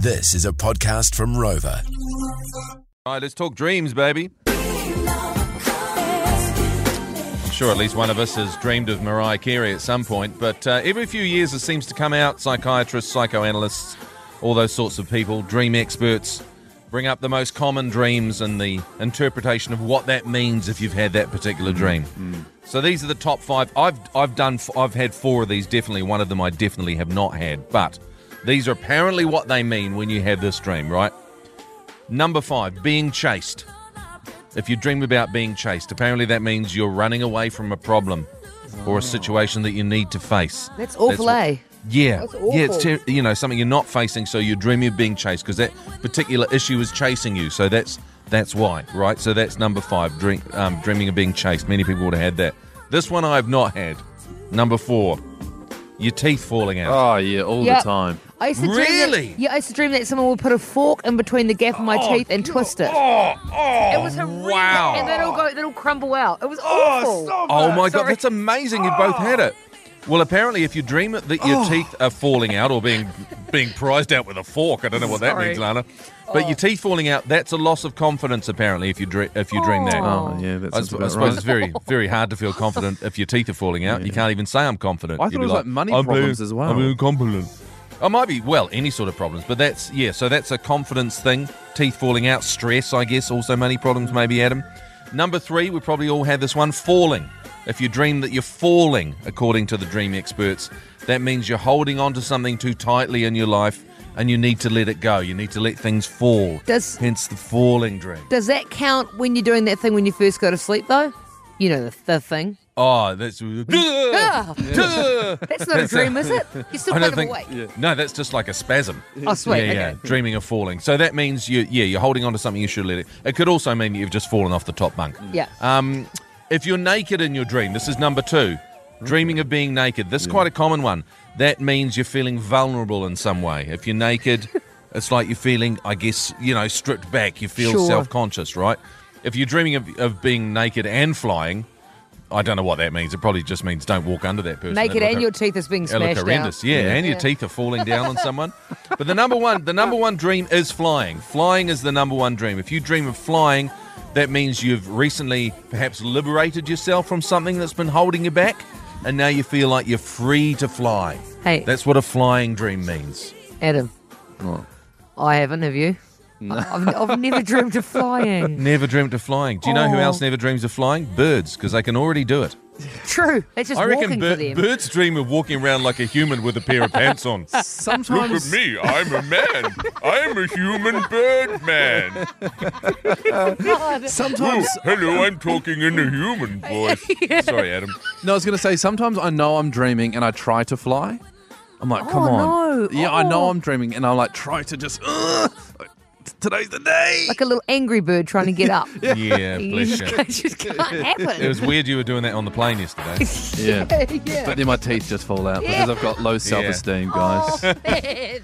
This is a podcast from Rover. All right, let's talk dreams, baby. I'm sure at least one of us has dreamed of Mariah Carey at some point, but uh, every few years it seems to come out psychiatrists, psychoanalysts, all those sorts of people, dream experts, bring up the most common dreams and the interpretation of what that means if you've had that particular dream. So these are the top five. I've I've done I've had four of these. Definitely one of them I definitely have not had, but these are apparently what they mean when you have this dream, right? Number five, being chased. If you dream about being chased, apparently that means you're running away from a problem or a situation that you need to face. That's awful, what- eh? Yeah, That's yeah, it's ter- you know something you're not facing, so you're dreaming of being chased because that particular issue is chasing you. So that's that's why, right? So that's number five, dream, um, dreaming of being chased. Many people would have had that. This one I have not had. Number four, your teeth falling out. Oh yeah, all Yep. the time. I used to dream Really? That, yeah, I used to dreom that someone would put a fork in between the gap of my oh, teeth and twist it. Oh, oh, it was horrific, wow. and then it'll go, then it'll crumble out. It was oh, awful. Oh my god, Sorry. that's amazing! You both had it. Well, apparently, if you dream it that your oh. teeth are falling out or being being prized out with a fork, I don't know what that Sorry. means, Lana. But your teeth falling out, that's a loss of confidence. Apparently, if you dream, if you dream that. Oh. Oh yeah, that I, sounds sp- I about suppose right. it's very, very hard to feel confident if your teeth are falling out. You can't even say I'm confident. I You'd thought be it was like money "I'm problems being- as well." I'm being confident. I might be well any sort of problems, but that's yeah. So that's a confidence thing. Teeth falling out, stress, I guess. Also money problems, maybe Adam. Number three, we probably all had this one: falling. If you dream that you're falling, according to the dream experts, that means you're holding on to something too tightly in your life, and you need to let it go. You need to let things fall. Does- Hence the falling dream. Does that count when you're doing that thing when you first go to sleep, though? You know the, the thing. Oh, that's. Duh. that's not a dream, is it? You're still I kind don't of think. awake. No, that's just like a spasm. Oh, sweet. Yeah, okay. yeah, dreaming of falling. So that means you, yeah, you're holding on to something you should let it. It could also mean that you've just fallen off the top bunk. Yeah. Um, if you're naked in your dream, this is number two. Dreaming of being naked. This is quite a common one. That means you're feeling vulnerable in some way. If you're naked, it's like you're feeling, I guess, you know, stripped back. You feel Sure. self-conscious, right? If you're dreaming of, of being naked and flying, I don't know what that means. It probably just means don't walk under that person. Naked and your teeth is being smashed horrendous. out. Yeah, and your teeth are falling down on someone. But the number one, the number one dream is flying. Flying is the number one dream. If you dream of flying, that means you've recently perhaps liberated yourself from something that's been holding you back, and now you feel like you're free to fly. Hey. That's what a flying dream means. Adam? I haven't. Have you? I've, I've never dreamed of flying. Never dreamt of flying. Do you know who Oh. else never dreams of flying? Birds, because they can already do it. True. That's just I reckon walking bir- for them. birds dream of walking around like a human with a pair of pants on. Sometimes me, I'm a man. I'm a human bird man. Sometimes Hello, I'm talking in a human voice. Sorry, Adam. no, I was gonna say sometimes I know I'm dreaming and I try to fly. I'm like, come Oh, on. no. Yeah, I know Oh. I'm dreaming and I like try to just. "Ugh, today's the day. like a little angry bird trying to get up. Yeah, You bless just, you. it just can't happen. It was weird you were doing that on the plane yesterday. yeah. yeah. But then my teeth just fall out Yeah. because I've got low self-esteem, guys. Oh, man.